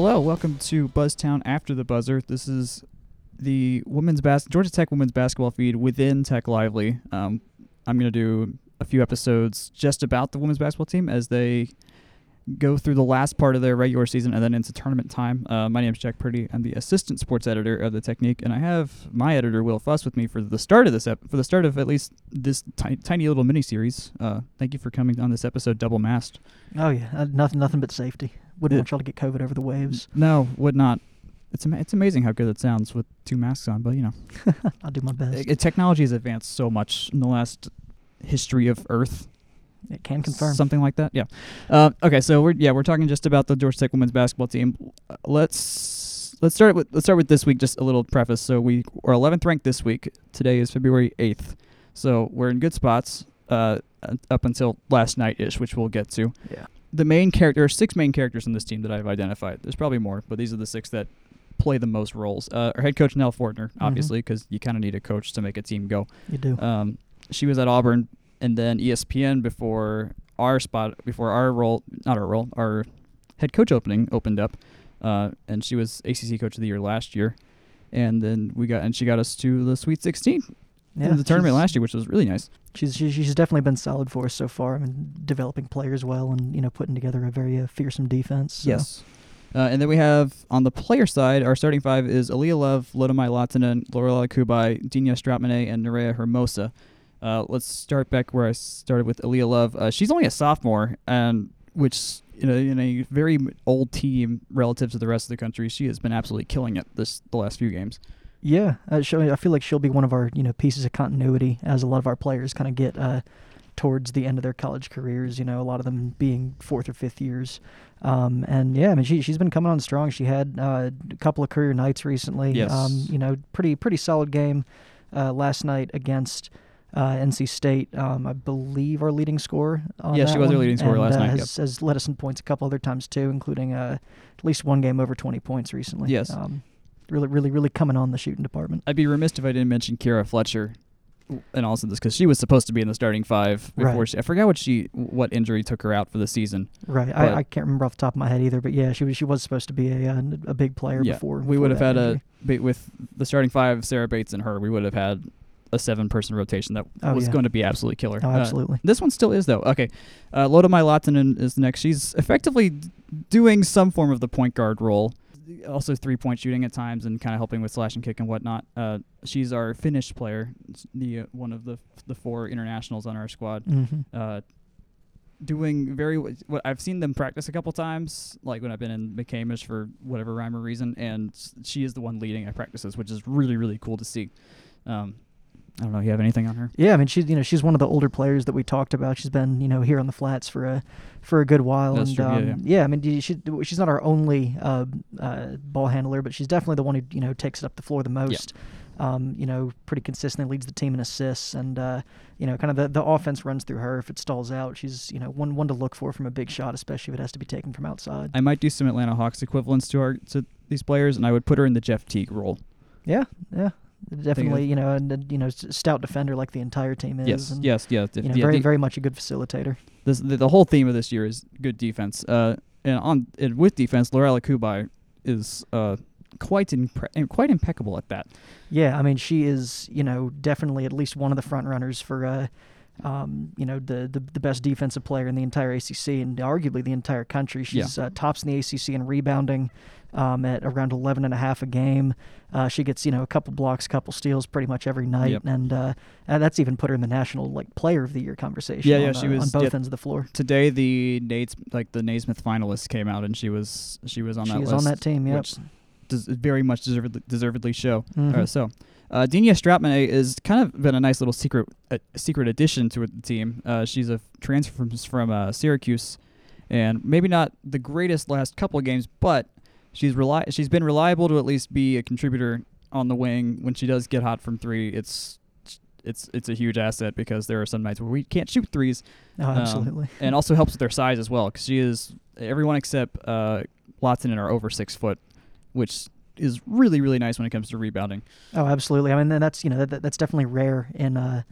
Hello, welcome to Buzztown After the Buzzer. This is the women's bas- Georgia Tech women's basketball feed within Tech Lively. Um, I'm going to do a few episodes just about the women's basketball team as they go through the last part of their regular season and then into tournament time. Uh, my name is Jack Purdy. I'm the assistant sports editor of the Technique, and I have my editor Will Fuss with me for the start of this ep- for the start of at least this ti- tiny little mini series. Uh, thank you for coming on this episode, double mast. Oh yeah, uh, nothing, nothing but safety. Wouldn't Yeah. want y'all to get COVID over the waves. No, would not. It's ama- it's amazing how good it sounds with two masks on, but you know, I'll do my best. i- technology has advanced so much in the last history of Earth. It can confirm. something like that. Yeah. Uh, okay, so we're yeah we're talking just about the Georgia Tech women's basketball team. Uh, Let's let's start with let's start with this week. Just a little preface. So we are 11th ranked this week. Today is February 8th. So we're in good spots uh, up until last night ish, which we'll get to. yeah. The main character, there are six main characters in this team that I've identified. There's probably more, but these are the six that play the most roles. Uh, our head coach Nell Fortner, obviously, because you kind of need a coach to make a team go. You do. Um, she was at Auburn and then ESPN before our spot, before our role, not our role, our head coach opening opened up, uh, and she was ACC Coach of the Year last year, and then we got and she got us to the Sweet 16 yeah, in the tournament last year, which was really nice. She's, she's she's definitely been solid for us so far. I mean, developing players well, and you know, putting together a very uh, fearsome defense. so- Yes. Uh, and then we have on the player side, our starting five is Eylia Love, Lotta-Maj Lahtinen, Lorela Cubaj, Digna Strautmane, and Nerea Hermosa. Uh, let's start back where I started with Eylia Love. Uh, she's only a sophomore, and which you know, in a very old team relative to the rest of the country, she has been absolutely killing it this the last few games. Yeah, uh, I feel like she'll be one of our you know pieces of continuity as a lot of our players kind of get uh, towards the end of their college careers. You know, a lot of them being fourth or fifth years. Um, and yeah, I mean, she she's been coming on strong. She had uh, a couple of career nights recently. Yes. Um, you know, pretty pretty solid game uh, last night against. Uh, NC State, um, I believe, our leading scorer. On Yeah, she was our leading scorer and, last night, Has, has led us in points a couple other times too, including at least one game over 20 points recently. Yes. Really, really, really coming on the shooting department. I'd be remiss if I didn't mention Kierra Fletcher, and also this because she was supposed to be in the starting five before Right. she. I forgot what she what injury took her out for the season. Right. I, I can't remember off the top of my head either, but yeah, she was she was supposed to be a uh, a big player yeah, before. we would have had injury. a with the starting five, Sarah Bates and her. We would have had a seven-person rotation that Oh, was yeah. going to be absolutely killer. Oh, Uh, absolutely. this one still is though. Okay, uh, Lotta-Maj Lahtinen is next. She's effectively doing some form of the point guard role, also three-point shooting at times and kind of helping with slash and kick and whatnot. Uh, she's our Finnish player, the uh, one of the the four internationals on our squad. hmm uh, doing very w- what I've seen them practice a couple times, like when I've been in McCamish for whatever rhyme or reason, and s- she is the one leading at practices, which is really really cool to see. Um, I don't know. You have anything on her? Yeah, I mean she's you know she's one of the older players that we talked about. She's been you know here on the flats for a for a good while. That's and true, yeah, um, I mean she, she's not our only uh, uh, ball handler, but she's definitely the one who you know takes it up the floor the most. Um, you know, pretty consistently leads the team in assists, and uh, you know, kind of the, the offense runs through her. If it stalls out, she's you know one one to look for from a big shot, especially if it has to be taken from outside. I might do some Atlanta Hawks equivalents to our to these players, and I would put her in the Jeff Teague role. Yeah, yeah, definitely. You know, and you know, stout defender like the entire team is. Yes, and, yes, yes. You know, yeah, very the- very much a good facilitator. this, the, the whole theme of this year is good defense. Uh, and on and with defense, Lorela Cubaj is uh quite impre- and quite impeccable at that. Yeah, I mean, she is, you know, definitely at least one of the front runners for, uh, um, you know, the, the the best defensive player in the entire ACC and arguably the entire country. Yeah. She's uh, tops in the ACC in rebounding um, at around 11 and a half a game. Uh, she gets, you know, a couple blocks, a couple steals pretty much every night, Yep. and uh, uh, that's even put her in the national like player of the year conversation. Yeah, yeah, on, she uh, was- on both yeah. ends of the floor. Today, the Nates like the Naismith finalists came out, and she was she was on She that list. on that team. Yep. which does very much deservedly, deservedly show. Mhm. so, uh, Digna Strautmane is kind of been a nice little secret uh, secret addition to the team. Uh, she's a transfer from from uh, Syracuse, and maybe not the greatest last couple of games, but she's reli- she's been reliable to at least be a contributor on the wing when she does get hot from three. It's it's it's a huge asset because there are some nights where we can't shoot threes, Oh, um, absolutely. and also helps with their size as well because she is everyone except uh, Watson are over six foot, which is really really nice when it comes to rebounding. Oh, absolutely. I mean, and that's you know that, that's definitely rare in uh,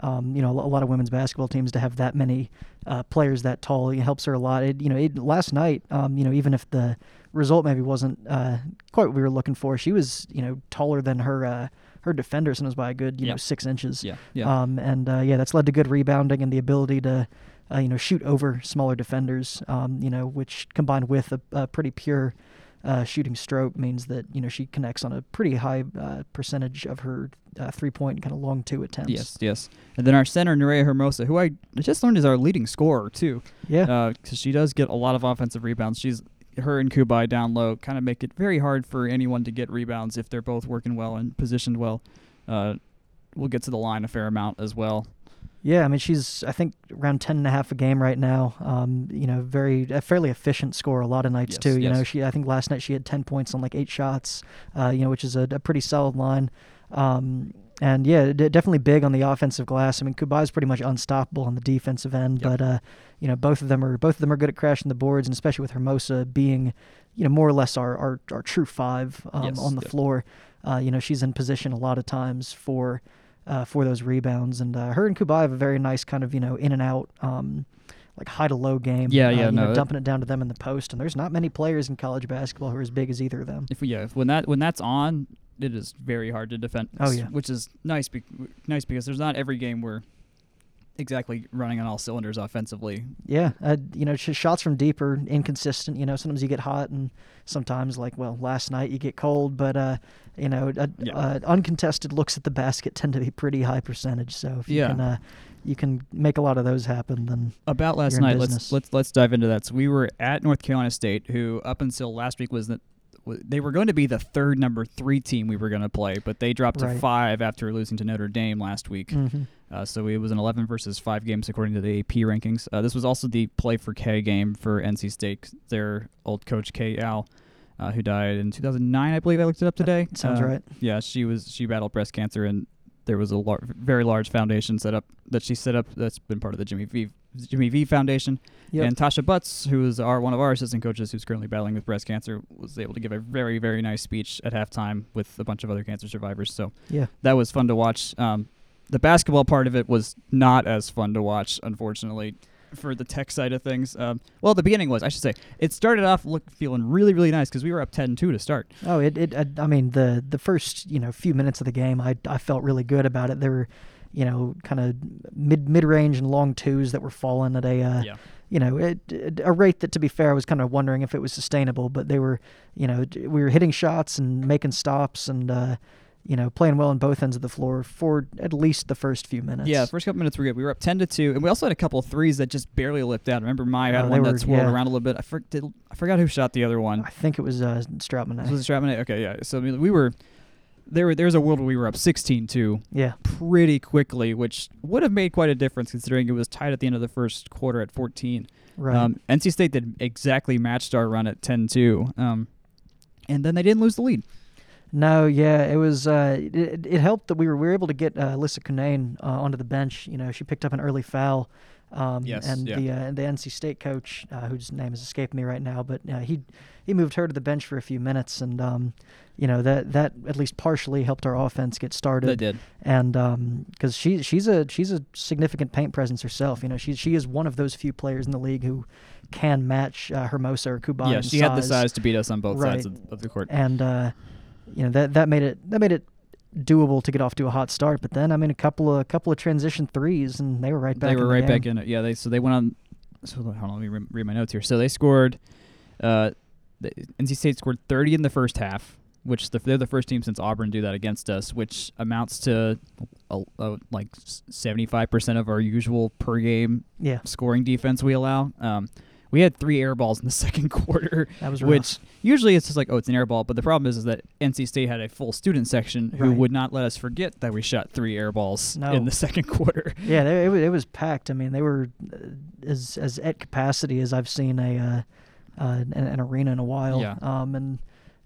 um, you know a a lot of women's basketball teams to have that many uh, players that tall. It helps her a lot. It, you know, it, last night, um, you know, even if the result maybe wasn't uh, quite what we were looking for. She was, you know, taller than her uh, her defenders and was by a good, you know, six inches. Yeah, yeah. Um, and uh, yeah, that's led to good rebounding and the ability to, uh, you know, shoot over smaller defenders. Um, you know, which combined with a, a pretty pure uh, shooting stroke means that you know she connects on a pretty high uh, percentage of her uh, three point kind of long two attempts. yes, yes. And then our center, Nerea Hermosa, who I just learned is our leading scorer too. Yeah. because she does get a lot of offensive rebounds. She's her and Cubaj down low kind of make it very hard for anyone to get rebounds if they're both working well and positioned well. Uh, we'll get to the line a fair amount as well. Yeah, I mean she's I think around ten and a half a game right now. Um, you know, very a fairly efficient score a lot of nights Yes, too. You know, she I think last night she had ten points on like eight shots. Uh, you know, which is a, a pretty solid line. Um, and yeah, d- definitely big on the offensive glass. I mean, Cubaj Cubaj's pretty much unstoppable on the defensive end, Yep. but uh, you know, both of them are both of them are good at crashing the boards, and especially with Hermosa being, you know, more or less our our, our true five um, Yes, on the yep. floor. Uh, you know, she's in position a lot of times for uh, for those rebounds, and uh, her and Cubaj have a very nice kind of you know in and out. Um, like high to low game, Yeah, uh, yeah, know, no, it- dumping it down to them in the post, and there's not many players in college basketball who are as big as either of them. If yeah, if when that when that's on, it is very hard to defend. Oh, yeah. which is nice. Be- nice because there's not every game where exactly running on all cylinders offensively. Yeah, uh, you know, sh- shots from deep are inconsistent. You know, sometimes you get hot, and sometimes, like, well, last night you get cold. But uh, you know, uh, Yeah. uh, uncontested looks at the basket tend to be pretty high percentage. So if you Yeah. can, uh, you can make a lot of those happen. Then About last night, let's let's let's dive into that. So we were at North Carolina State, who up until last week was the they were going to be the third number three team we were going to play, but they dropped Right. to five after losing to Notre Dame last week. Mhm. Uh, so it was an 11 versus 5 games according to the AP rankings. Uh, this was also the play for K game for NC State. Their old coach Kay Yow, uh, who died in 2009, I believe I looked it up today. sounds Uh, right. Yeah, she was she battled breast cancer and there was a lar- very large foundation set up that she set up that's been part of the Jimmy V Jimmy V Foundation. Yep. And Tasha Butts, who is our one of our assistant coaches who's currently battling with breast cancer, was able to give a very very nice speech at halftime with a bunch of other cancer survivors. So yeah, that was fun to watch. Um, the basketball part of it was not as fun to watch, unfortunately, for the tech side of things. Um, well, the beginning was, I should say, it started off look feeling really, really nice because we were up 10-2 to start. Oh, it, it I, I mean the the first you know few minutes of the game, I I felt really good about it. There were, you know, kind of mid mid range and long twos that were falling at a uh, yeah, you know it, it- a rate that to be fair I was kind of wondering if it was sustainable. But they were, you know, we were hitting shots and making stops and. uh you know, playing well on both ends of the floor for at least the first few minutes. yeah. First couple minutes were good. We were up ten to two, and we also had a couple of threes that just barely lipped out. Remember, Maya had they one were- that swirled yeah. around a little bit. I, for, did, I forgot who shot the other one. I think it was uh. Was it Stratman? Okay, yeah. So I mean, we were there. Were, there was a world where we were up 16-2 Yeah, pretty quickly, which would have made quite a difference considering it was tied at the end of the first quarter at 14. right. Um, NC State did exactly matched our run at 10-2, um, and then they didn't lose the lead. No, yeah, it was. Uh, it, it helped that we were we were able to get uh, Elissa Cunane uh, onto the bench. You know, she picked up an early foul. Um, Yes, and yeah. the uh, the NC State coach, uh, whose name has escaped me right now, but uh, he he moved her to the bench for a few minutes, and um, you know that that at least partially helped our offense get started. They did. and because she she's a she's a significant paint presence herself. You know, she she is one of those few players in the league who can match uh, Hermosa or Cubaj. yeah, she had the size to beat us on both sides of, of the court. and uh, you know that that made it that made it doable to get off to a hot start. But then I mean a couple of a couple of transition threes, and they were right back. they were right back in it. Yeah, they so they went on. So hold on, let me re- read my notes here. So they scored. Uh, the, NC State scored 30 in the first half, which the, they're the first team since Auburn do that against us, which amounts to uh, uh, like 75 percent of our usual per game Yeah, scoring defense we allow. Um, we had three air balls in the second quarter, that was rough. which usually it's just like, oh, it's an air ball. But the problem is, is that NC State had a full student section who Right. would not let us forget that we shot three air balls No. in the second quarter. yeah, they, it was it was packed. I mean, they were uh, as as at capacity as I've seen a uh, uh, an, an arena in a while. Yeah. Um, and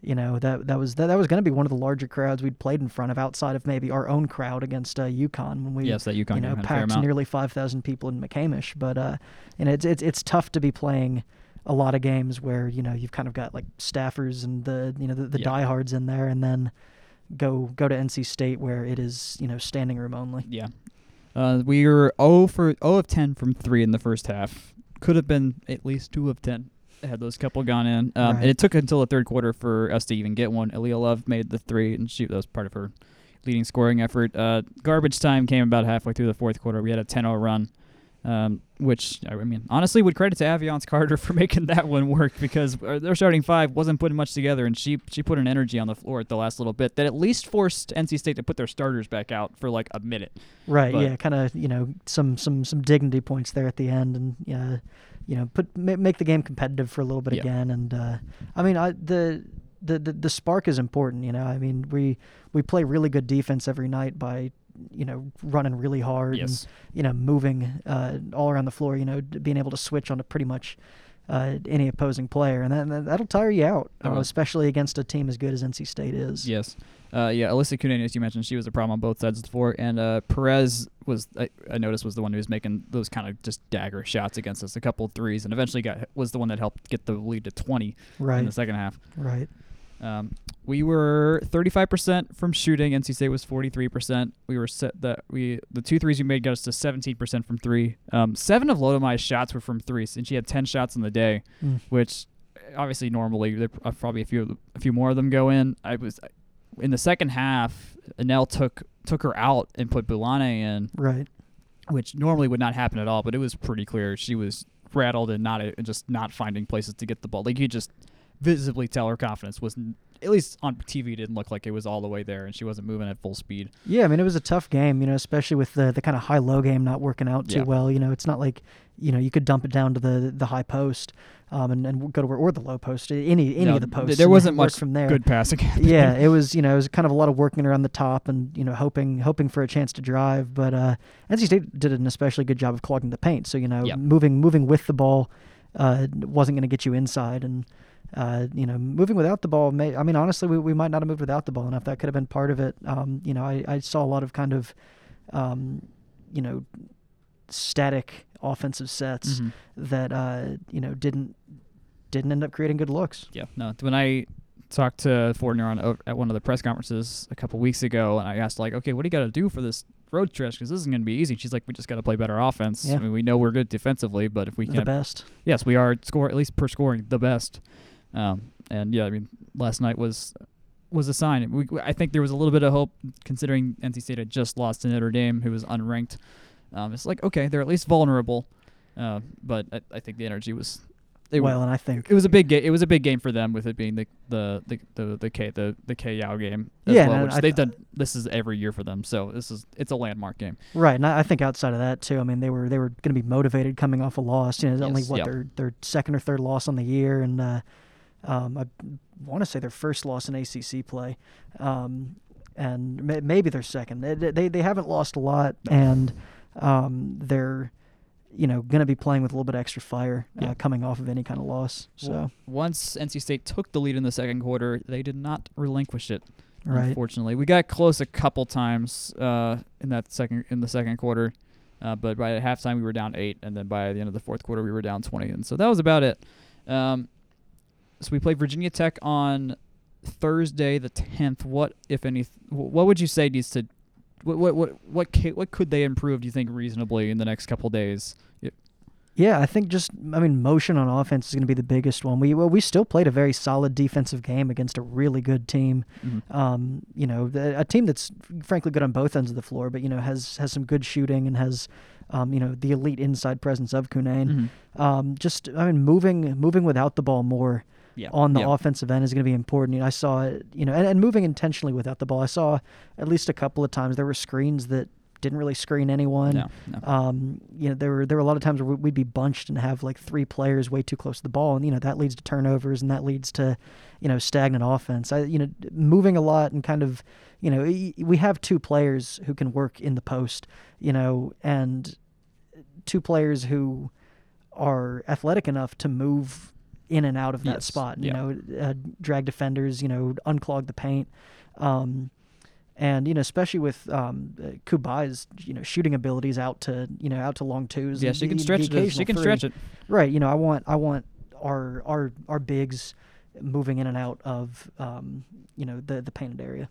you know that that was that, that was going to be one of the larger crowds we'd played in front of outside of maybe our own crowd against uh, UConn when we yes, that UConn you know had a fair packed nearly five thousand people in McCamish. But uh, and it's it's it's tough to be playing a lot of games where you know you've kind of got like staffers and the you know the, the Yeah. diehards in there, and then go go to NC State where it is you know standing room only. Yeah. Uh, we were 0 for 0 of 10 from 3 in the first half. Could have been at least 2 of 10 had those couple gone in. Um, Right. And it took until the third quarter for us to even get one. Eylia Love made the three, and she that was part of her leading scoring effort. Uh, garbage time came about halfway through the fourth quarter. We had a 10-0 run, um, which I mean, honestly, would credit to Avyonce Carter for making that one work because uh, their starting five wasn't putting much together, and she she put an energy on the floor at the last little bit that at least forced NC State to put their starters back out for like a minute. Right. But- yeah. Kind of. You know, some some some dignity points there at the end, and yeah, you know, put ma- make the game competitive for a little bit Yeah. again. And uh, I mean, I the. The, the, the spark is important, you know. I mean, we we play really good defense every night by, you know, running really hard and you know, moving uh, all around the floor, you know, being able to switch onto pretty much uh, any opposing player, and that, that'll tire you out, Oh, uh, especially against a team as good as NC State is. Yes. Uh, yeah, Elissa Cunane, as you mentioned, she was a problem on both sides of the floor, and uh, Perez was I, I noticed was the one who was making those kind of just dagger shots against us, a couple threes, and eventually got was the one that helped get the lead to 20 in the second half. right. Um, we were 35% from shooting. NC State was 43%. We were set that we the two threes we made got us to 17% from three. Um, seven of Lotta-Maj's shots were from threes, and she had 10 shots in the day, Mm. which obviously normally there uh, probably a few a few more of them go in. I was in the second half. Anel took took her out and put Bulane in, Right. which normally would not happen at all. But it was pretty clear she was rattled and not and just not finding places to get the ball. Like you just visibly tell her confidence was at least on TV didn't look like it was all the way there, and she wasn't moving at full speed. Yeah, I mean it was a tough game, you know, especially with the the kind of high low game not working out too Yeah. well. You know, it's not like you know you could dump it down to the the high post, um, and, and go to where or the low post, any any No, of the th- posts. there wasn't much from there. Good passing. yeah, it was you know it was kind of a lot of working around the top and you know hoping hoping for a chance to drive, but uh, NC State did an especially good job of clogging the paint. So you know Yeah. moving moving with the ball uh, wasn't going to get you inside, and uh, you know moving without the ball. May, I mean honestly, we, we might not have moved without the ball enough. That could have been part of it. Um, you know I, I saw a lot of kind of um, you know static offensive sets Mhm. that uh, you know didn't didn't end up creating good looks. Yeah, no. When I talked to Fortner on over at one of the press conferences a couple weeks ago, and I asked like, okay, what do you got to do for this road stretch? Because this isn't going to be easy. She's like, we just got to play better offense. Yeah. I mean, we know we're good defensively, but if we the can, best. yes, we are score at least per scoring the best. Um, and yeah, I mean, last night was was a sign. We, I think there was a little bit of hope considering NC State had just lost to Notre Dame, who was unranked. Um, it's like okay, they're at least vulnerable, uh, but I, I think the energy was. They were- well, and I think it was a big game. It was a big game for them with it being the the the the, the K the the Kay Yow game as Yeah, well, which I- they've done. This is every year for them, so this is it's a landmark game. Right, and I I think outside of that too, I mean they were they were going to be motivated coming off a loss. You know, it's only what yeah. their their second or third loss on the year, and uh, um, I want to say their first loss in ACC play, um, and may, maybe their second. They, they they haven't lost a lot, and um, they're you know going to be playing with a little bit extra fire uh, Yeah. coming off of any kind of loss. So Well, once NC State took the lead in the second quarter, they did not relinquish it. right, Unfortunately, we got close a couple times uh, in that second in the second quarter, uh, but by halftime we were down eight, and then by the end of the fourth quarter we were down twenty, and so that was about it. Um, so we played Virginia Tech on Thursday the tenth. What, if any, what would you say needs to, what what what what, ca- what could they improve? Do you think reasonably in the next couple days? Yeah, I think just I mean motion on offense is going to be the biggest one. We well we still played a very solid defensive game against a really good team. Mhm. Um, you know, the, a team that's frankly good on both ends of the floor, but you know has has some good shooting and has um, you know the elite inside presence of Cunane. Mhm. Um, just I mean moving moving without the ball more Yeah. on the yeah. offensive end is going to be important. You know, I saw it, you know, and, and moving intentionally without the ball. I saw at least a couple of times there were screens that didn't really screen anyone. No, no. Um, you know, there were there were a lot of times where we'd be bunched and have like three players way too close to the ball, and you know that leads to turnovers and that leads to, you know, stagnant offense. I, you know, moving a lot and kind of, you know, we have two players who can work in the post, you know, and two players who are athletic enough to move in and out of that Yes, spot. You yeah. know, uh, drag defenders, you know, unclog the paint. Um, and you know, especially with um, uh, Cubaj's you know shooting abilities out to you know out to long twos. Yeah, and she can stretch it. She occasional can three. stretch it. Right. You know, I want I want our our our bigs moving in and out of um, you know the the painted area.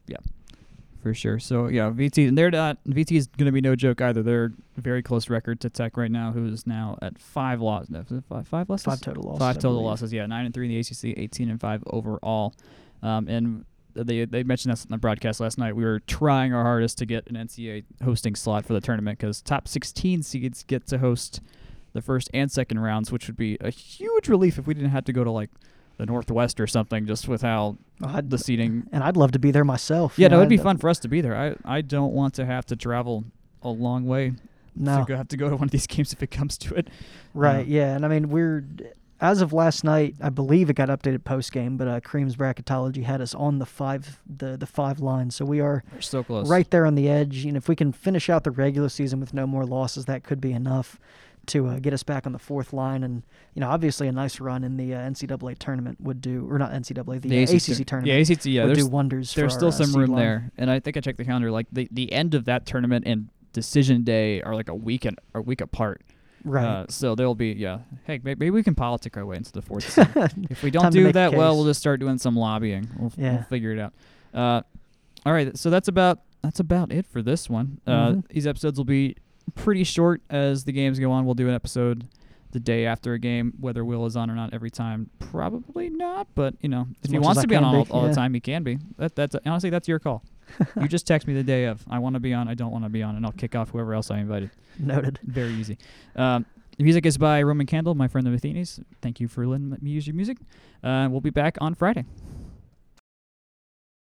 For sure. So yeah, VT and they're not VT is going to be no joke either. They're very close record to Tech right now, who is now at five losses. No, five, five losses. Five total losses. Five total losses. Yeah, nine and three in the ACC, eighteen and five overall. Um, and they they mentioned this on the broadcast last night. We were trying our hardest to get an NCAA hosting slot for the tournament because top 16 seeds get to host the first and second rounds, which would be a huge relief if we didn't have to go to like the Northwest or something, just with how I'd- the seating. and I'd love to be there myself. Yeah, you no, it'd be fun for us to be there. I I don't want to have to travel a long way No, to go, have to go to one of these games if it comes to it. right? Yeah, and I mean we're as of last night, I believe it got updated post game, but uh, Creme's bracketology had us on the five the the five line, so we are We're so close. right there on the edge. And if we can finish out the regular season with no more losses, that could be enough to uh, get us back on the fourth line. And you know, obviously, a nice run in the uh, NCAA tournament would do, or not NCAA, the, uh, ACC, tournament Yeah, ACC. Yeah, would do wonders. there's for still our, uh, some room there, and I think I checked the calendar. Like the the end of that tournament and decision day are like a week and a week apart. right? Uh, so there'll be yeah. Hey, maybe we can politic our way into the fourth. if we don't do that well, we'll just start doing some lobbying. We'll, we'll figure it out. Uh, all right. So that's about that's about it for this one. Uh, Mhm. These episodes will be pretty short as the games go on. We'll do an episode the day after a game, whether Will is on or not every time. Probably not, but you know, As if he wants to I be on all, be, all the time, he can be. That that's honestly that's your call. you just text me the day of. I want to be on. I don't want to be on, and I'll kick off whoever else I invited. Noted. Very easy. Um, the music is by Roman Candle, my friend the Athenes. Thank you for letting me use your music. Uh, we'll be back on Friday.